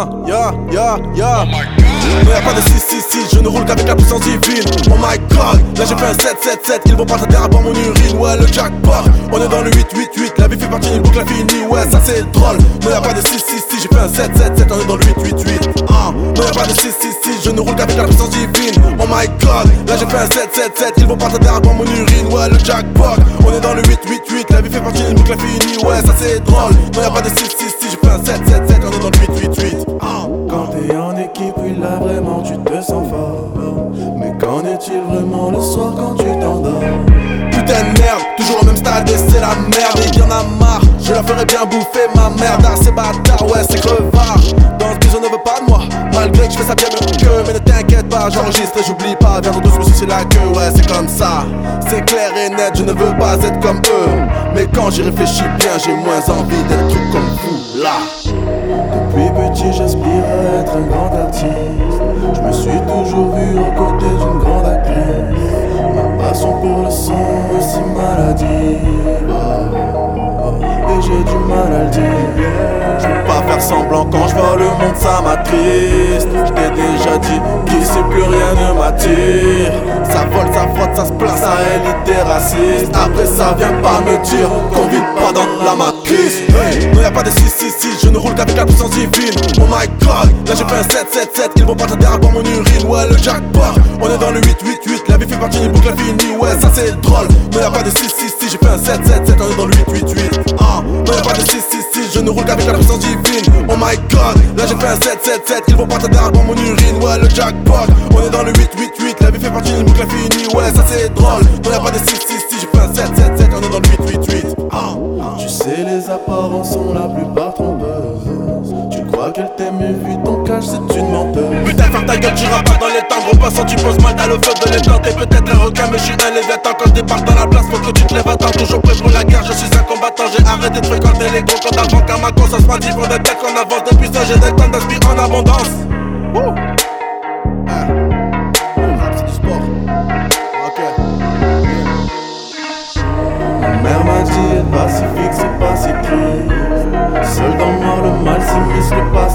Ah, ya, ya, ya. Non y'a pas de 666, je ne roule qu'avec la puissance divine. Oh my god, là j'ai fait un 777, ils vont pas t'atterrir à mon urine. Ouais, le jackpot, on est dans le 888, la vie fait partie d'une boucle infinie. Ouais, ça c'est drôle. Non y'a pas de 666, j'ai fait un 777, on est dans le 888. Ah, non y'a pas de 666, je ne roule qu'avec la puissance divine. Oh my god, là j'ai fait un 777, ils vont pas t'atterrir à mon urine. Ouais, le jackpot, on est dans le 888, la vie fait partie d'une boucle infinie. Ouais, ça c'est drôle. Non y'a pas de 666, j'ai fait un 777, on est dans le 888. Équipe, oui là vraiment tu te sens fort. Mais qu'en est-il vraiment le soir quand tu t'endors? Putain de merde, toujours au même stade et c'est la merde. Et y'en a marre, je la ferai bien bouffer ma merde. Ah c'est bâtard, ouais c'est crevard Dans ce bison ne veut pas de moi. Malgré que je fais ça bien mieux que Mais ne t'inquiète pas, j'enregistre et j'oublie pas. Viens douce, me c'est la queue, ouais c'est comme ça. C'est clair et net, je ne veux pas être comme eux. Mais quand j'y réfléchis bien, j'ai moins envie d'être tout comme vous, là petit j'aspire à être un grand artiste Je me suis toujours vu aux côtés d'une grande actrice Ma passion pour le son est si maladive Et j'ai du mal à le dire Je peux pas faire semblant quand je vois le monde, ça m'attriste. Je t'ai déjà dit qu'ici plus rien ne m'attire. Ça vole, ça frotte, ça se plaint, ça est l'idée raciste. Après ça, viens pas me dire qu'on vit pas dans la matrice. Non, y'a pas de 666, je ne roule qu'avec la puissance divine. Oh my god, là j'ai fait un 777, ils vont pas t'aider à mon urine. Ouais, le jackpot, on est dans le 888, la vie fait partie d'une boucle infinie. Ouais, ça c'est drôle. Non, y'a pas de 666, j'ai fait un 777, on est dans le 888. Ah, non, y'a pas de 666, je ne roule qu'avec la puissance divine. Oh my god, là j'ai fait un 777, ils vont pas t'aider à mon urine. Ouais, le jackpot, on est dans le 888, la vie fait partie d'une boucle infinie. Ouais, ça c'est drôle. Non, y'a pas de 666, j'ai fait un 777, on est dans le 888. Tu les apparences sont la plupart trompeuses Tu crois qu'elle t'aime et vu ton cache c'est une menteuse Putain, ferme ta gueule, t'iras pas dans les temps. Gros passant, tu poses mal, t'as le feu de l'étang. T'es peut-être un requin, mais je suis un léviathan. Quand je débarque dans la place, faut que tu te lèves à temps. Toujours prêt pour la guerre, je suis un combattant. J'ai arrêté de fréquenter les gros comptes avant qu'à ma ça se il faut des têtes qu'on avance. Depuis ça, j'ai des temps d'inspire en abondance. Seul dans le noir le mal s'immisce le passé